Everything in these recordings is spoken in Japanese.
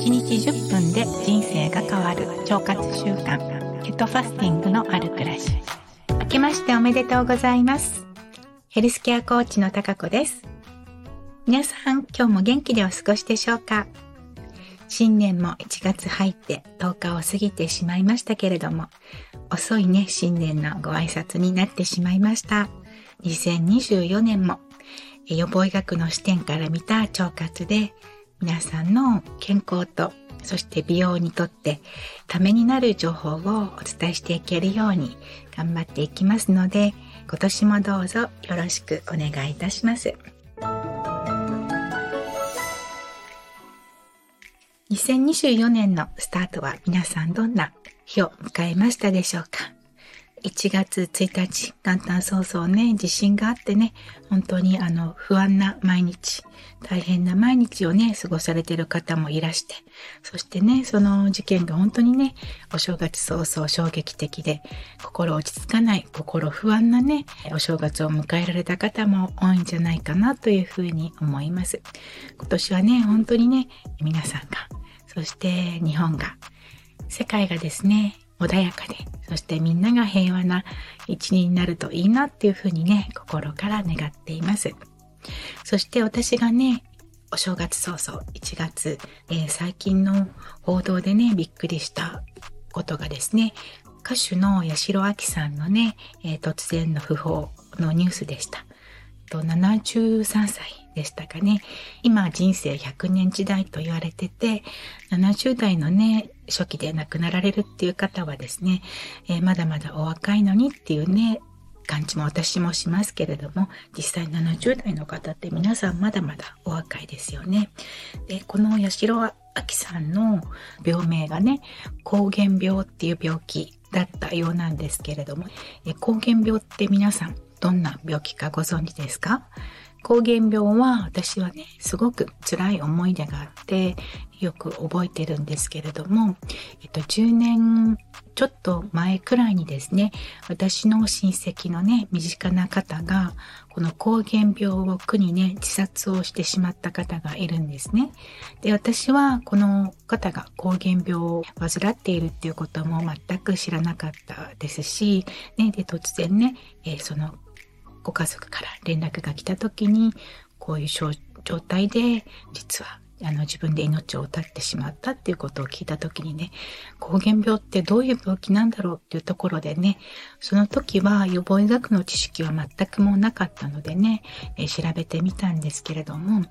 1日10分で人生が変わる腸活習慣ケトファスティングのある暮らし。明けましておめでとうございます。ヘルスケアコーチの高子です。皆さん今日も元気でお過ごしでしょうか？新年も1月入って10日を過ぎてしまいましたけれども遅いね新年のご挨拶になってしまいました。2024年も予防医学の視点から見た腸活で皆さんの健康とそして美容にとってためになる情報をお伝えしていけるように頑張っていきますので今年もどうぞよろしくお願いいたします。2024年のスタートは皆さんどんな日を迎えましたでしょうか？1月1日、元旦早々ね、地震があってね、本当にあの、不安な毎日、大変な毎日をね、過ごされてる方もいらして、そしてね、その事件が本当にね、お正月早々衝撃的で、心落ち着かない、心不安なね、お正月を迎えられた方も多いんじゃないかなというふうに思います。今年はね、本当にね、皆さんが、そして日本が、世界がですね、穏やかで、そしてみんなが平和な一年になるといいなっていうふうにね、心から願っています。そして私がね、お正月早々1月、えー、最近の報道でね、びっくりしたことがですね、歌手の八代亜紀さんのね、えー、突然の訃報のニュースでした。と73歳でしたかね。今人生100年時代と言われてて、70代のね、初期で亡くなられるっていう方はですね、えー、まだまだお若いのにっていうね、感じも私もしますけれども、実際70代の方って皆さんまだまだお若いですよね。で、この八代亜紀さんの病名がね、膠原病っていう病気だったようなんですけれども、え膠原病って皆さんどんな病気かご存知ですか？膠原病は私はね、すごく辛い思い出があって、よく覚えてるんですけれども、えっと、10年ちょっと前くらいにですね、私の親戚のね、身近な方が、この膠原病を苦にね、自殺をしてしまった方がいるんですね。で、私はこの方が膠原病を患っているっていうことも全く知らなかったですし、ね、で、突然ね、えー、そのご家族から連絡が来た時に、こういう状態で、実はあの自分で命を絶ってしまったっていうことを聞いた時にね、膠原病ってどういう病気なんだろうっていうところでね、その時は予防医学の知識は全くもうなかったのでね、え調べてみたんですけれども、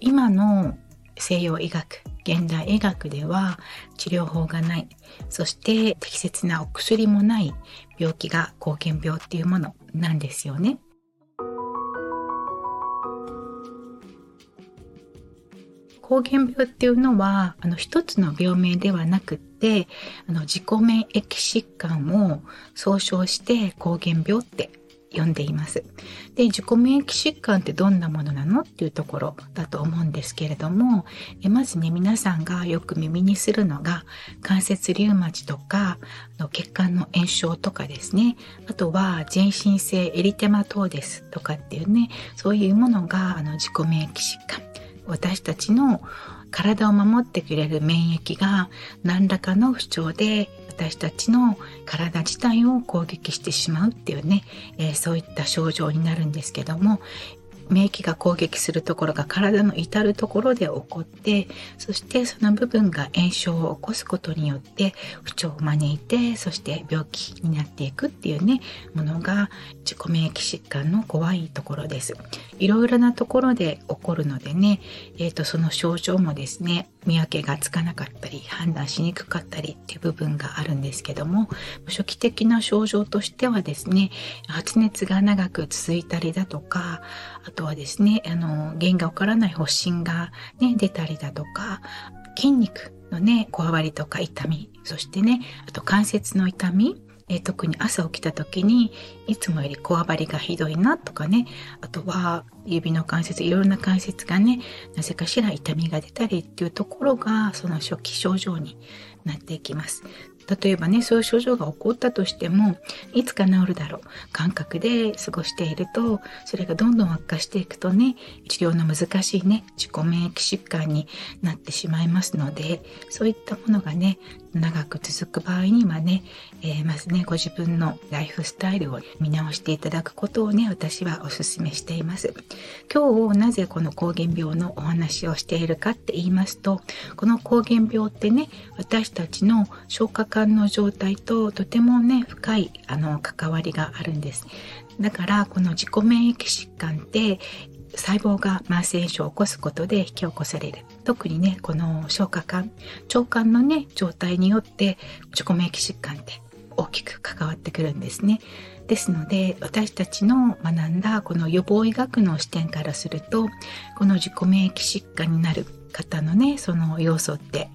今の西洋医学、現代医学では治療法がない、そして適切なお薬もない病気が膠原病っていうものなんですよね。膠原病っていうのは、あの、一つの病名ではなくって、あの、自己免疫疾患を総称して膠原病って呼んでいます。で、自己免疫疾患ってどんなものなのっていうところだと思うんですけれども、えまずね、皆さんがよく耳にするのが、関節リウマチとか、の血管の炎症とかですね、あとは全身性エリテマトーデスとかっていうね、そういうものが、あの、自己免疫疾患。私たちの体を守ってくれる免疫が何らかの不調で私たちの体自体を攻撃してしまうっていうね、えー、そういった症状になるんですけども免疫が攻撃するところが体の至るところで起こって、そしてその部分が炎症を起こすことによって不調を招いて、そして病気になっていくっていうね、ものが自己免疫疾患の怖いところです。いろいろなところで起こるのでね、えっ、ー、と、その症状もですね、見分けがつかなかったり、判断しにくかったりっていう部分があるんですけども、初期的な症状としてはですね、発熱が長く続いたりだとか、あとはですね、あの、原因がわからない発疹がね、出たりだとか、筋肉のね、こわばりとか痛み、そしてね、あと関節の痛み、え特に朝起きた時にいつもよりこわばりがひどいなとかねあとは指の関節いろいろな関節がねなぜかしら痛みが出たりっていうところがその初期症状になっていきます。例えばね、そういう症状が起こったとしても、いつか治るだろう。感覚で過ごしていると、それがどんどん悪化していくとね、治療の難しいね、自己免疫疾患になってしまいますので、そういったものがね、長く続く場合にはね、えー、まずね、ご自分のライフスタイルを見直していただくことをね、私はお勧めしています。今日なぜこの膠原病のお話をしているかって言いますと、この膠原病ってね、私たちの消化管の状態ととてもね、深いあの関わりがあるんです。だからこの自己免疫疾患って細胞が慢性炎症を起こすことで引き起こされる。特にね、この消化管、腸管のね、状態によって自己免疫疾患って大きく関わってくるんですね。ですので、私たちの学んだこの予防医学の視点からすると、この自己免疫疾患になる方のね、その要素って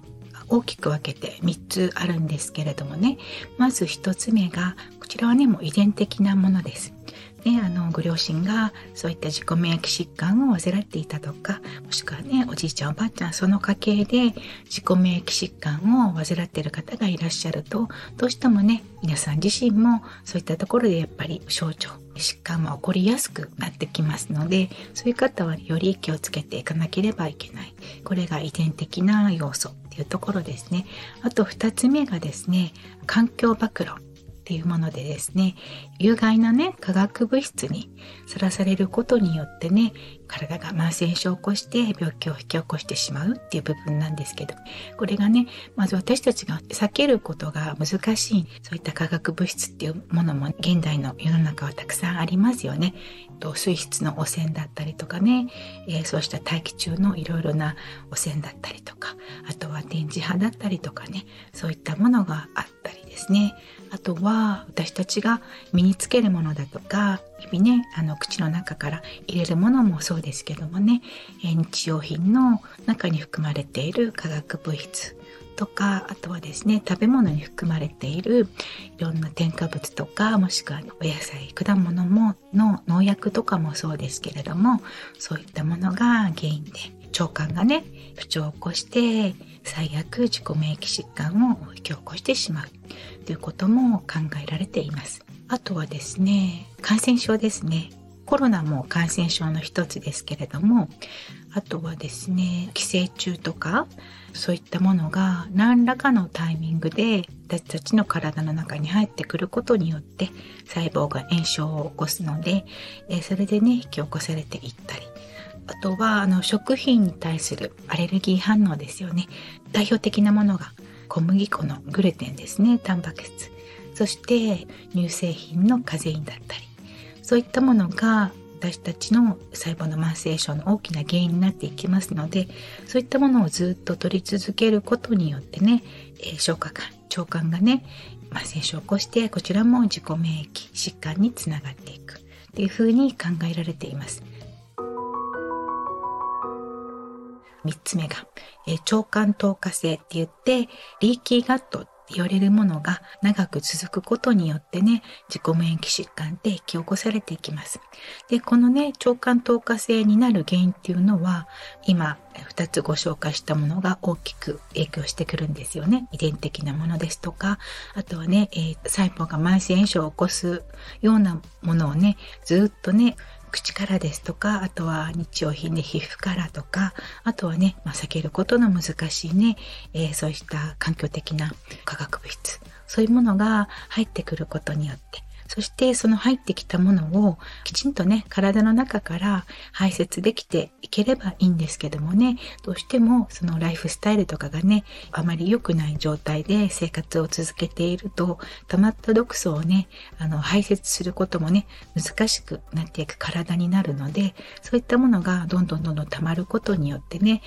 大きく分けて3つあるんですけれどもね、まず1つ目が、こちらはね、もう遺伝的なものです。ね、あのご両親がそういった自己免疫疾患を患っていたとかもしくはねおじいちゃんおばあちゃんその家系で自己免疫疾患を患っている方がいらっしゃるとどうしてもね皆さん自身もそういったところでやっぱり症状疾患は起こりやすくなってきますのでそういう方はより気をつけていかなければいけない。これが遺伝的な要素っていうところですね。あと2つ目がですね環境暴露。っていうものでですね、有害なね、化学物質にさらされることによってね、体が慢性症を起こして病気を引き起こしてしまうっていう部分なんですけど、これがね、まず私たちが避けることが難しい、そういった化学物質っていうものも現代の世の中はたくさんありますよね。水質の汚染だったりとかね、えー、そうした大気中のいろいろな汚染だったりとか、あとは電磁波だったりとかね、そういったものがあったりですね。あとは私たちが身につけるものだとか日々ねあの口の中から入れるものもそうですけどもね、日用品の中に含まれている化学物質とかあとはですね食べ物に含まれているいろんな添加物とかもしくはお野菜果物もの農薬とかもそうですけれどもそういったものが原因で腸管がね不調を起こして最悪自己免疫疾患を引き起こしてしまうということも考えられています。あとはですね、感染症ですね。コロナも感染症の一つですけれども、あとはですね、寄生虫とか、そういったものが何らかのタイミングで私たちの体の中に入ってくることによって細胞が炎症を起こすので、それでね、引き起こされていったり、あとはあの食品に対するアレルギー反応ですよね。代表的なものが小麦粉のグルテンですね、タンパク質。そして乳製品のカゼインだったり、そういったものが私たちの細胞の慢性症の大きな原因になっていきますので、そういったものをずっと取り続けることによってね、え、消化管、腸管がね、慢性症を起こして、こちらも自己免疫疾患につながっていくっていうふうに考えられています。3つ目が、えー、腸管透過性って言って、リーキーガットって言われるものが長く続くことによってね、自己免疫疾患って引き起こされていきます。で、このね、腸管透過性になる原因っていうのは、今、2つご紹介したものが大きく影響してくるんですよね。遺伝的なものですとか、あとはね、えー、細胞が慢性炎症を起こすようなものをね、ずっとね、口からですとか、あとは日用品で皮膚からとか、あとはね、まあ、避けることの難しいね、えー、そうした環境的な化学物質、そういうものが入ってくることによって、そしてその入ってきたものをきちんとね、体の中から排泄できていければいいんですけどもね、どうしてもそのライフスタイルとかがね、あまり良くない状態で生活を続けていると、溜まった毒素をね、あの排泄することもね、難しくなっていく体になるので、そういったものがどんどんどんどん溜まることによってね、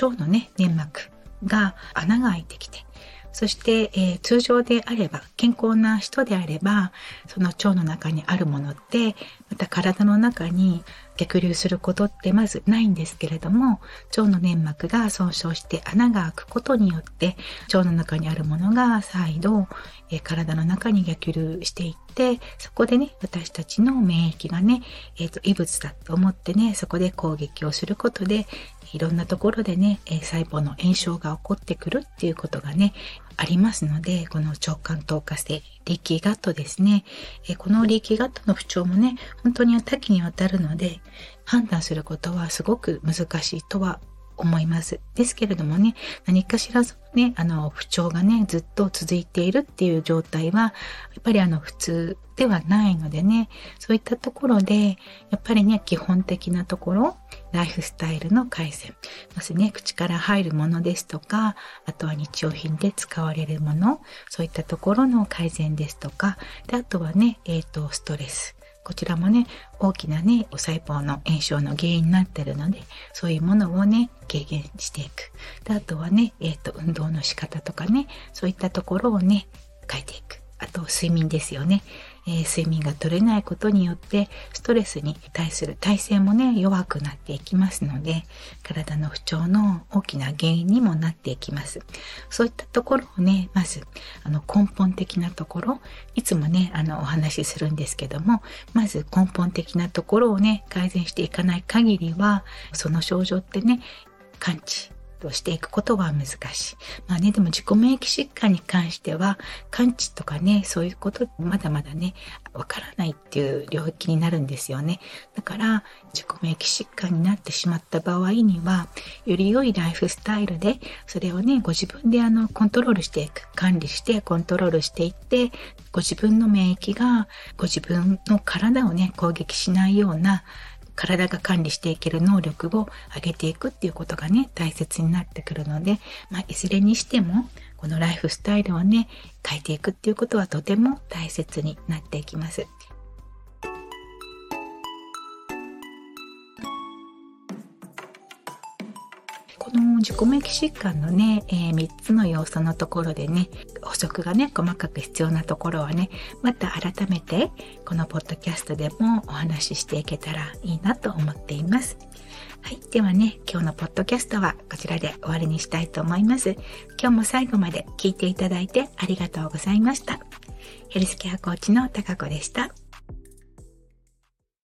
腸のね、粘膜が穴が開いてきて、そして、えー、通常であれば、健康な人であれば、その腸の中にあるものって、また体の中に逆流することってまずないんですけれども、腸の粘膜が損傷して穴が開くことによって、腸の中にあるものが再度、えー、体の中に逆流していって、そこでね、私たちの免疫がね、えっ、ー、と、異物だと思ってね、そこで攻撃をすることで、いろんなところでね、え細胞の炎症が起こってくるっていうことがね、ありますので、この直感透過性、リーキーガットですね。えこのリーキーガットの不調もね、本当に多岐にわたるので、判断することはすごく難しいとは思います。ですけれどもね、何かしらね、あの、不調がね、ずっと続いているっていう状態は、やっぱりあの、普通ではないのでね、そういったところで、やっぱりね、基本的なところ、ライフスタイルの改善。まずね、口から入るものですとか、あとは日用品で使われるもの、そういったところの改善ですとか、であとはね、えっ、ー、と、ストレス。こちらもね、大きなね、お細胞の炎症の原因になってるので、そういうものをね、軽減していく。であとはね、えっ、ー、と、運動の仕方とかね、そういったところをね、変えていく。あと、睡眠ですよね。えー、睡眠が取れないことによってストレスに対する耐性もね弱くなっていきますので体の不調の大きな原因にもなっていきます。そういったところをねまずあの根本的なところいつもねあのお話しするんですけどもまず根本的なところをね改善していかない限りはその症状ってね完治としていくことは難しい。まあね、でも自己免疫疾患に関しては、完治とかね、そういうことまだまだね、わからないっていう領域になるんですよね。だから、自己免疫疾患になってしまった場合には、より良いライフスタイルで、それをね、ご自分であの、コントロールしていく、管理してコントロールしていって、ご自分の免疫が、ご自分の体をね、攻撃しないような、体が管理していける能力を上げていくっていうことがね、大切になってくるので、まあ、いずれにしても、このライフスタイルをね、変えていくっていうことはとても大切になっていきます。この自己免疫疾患のね、えー、3つの要素のところでね、補足がね、細かく必要なところはね、また改めて、このポッドキャストでもお話ししていけたらいいなと思っています。はい。ではね、今日のポッドキャストはこちらで終わりにしたいと思います。今日も最後まで聞いていただいてありがとうございました。ヘルスケアコーチの高子でした。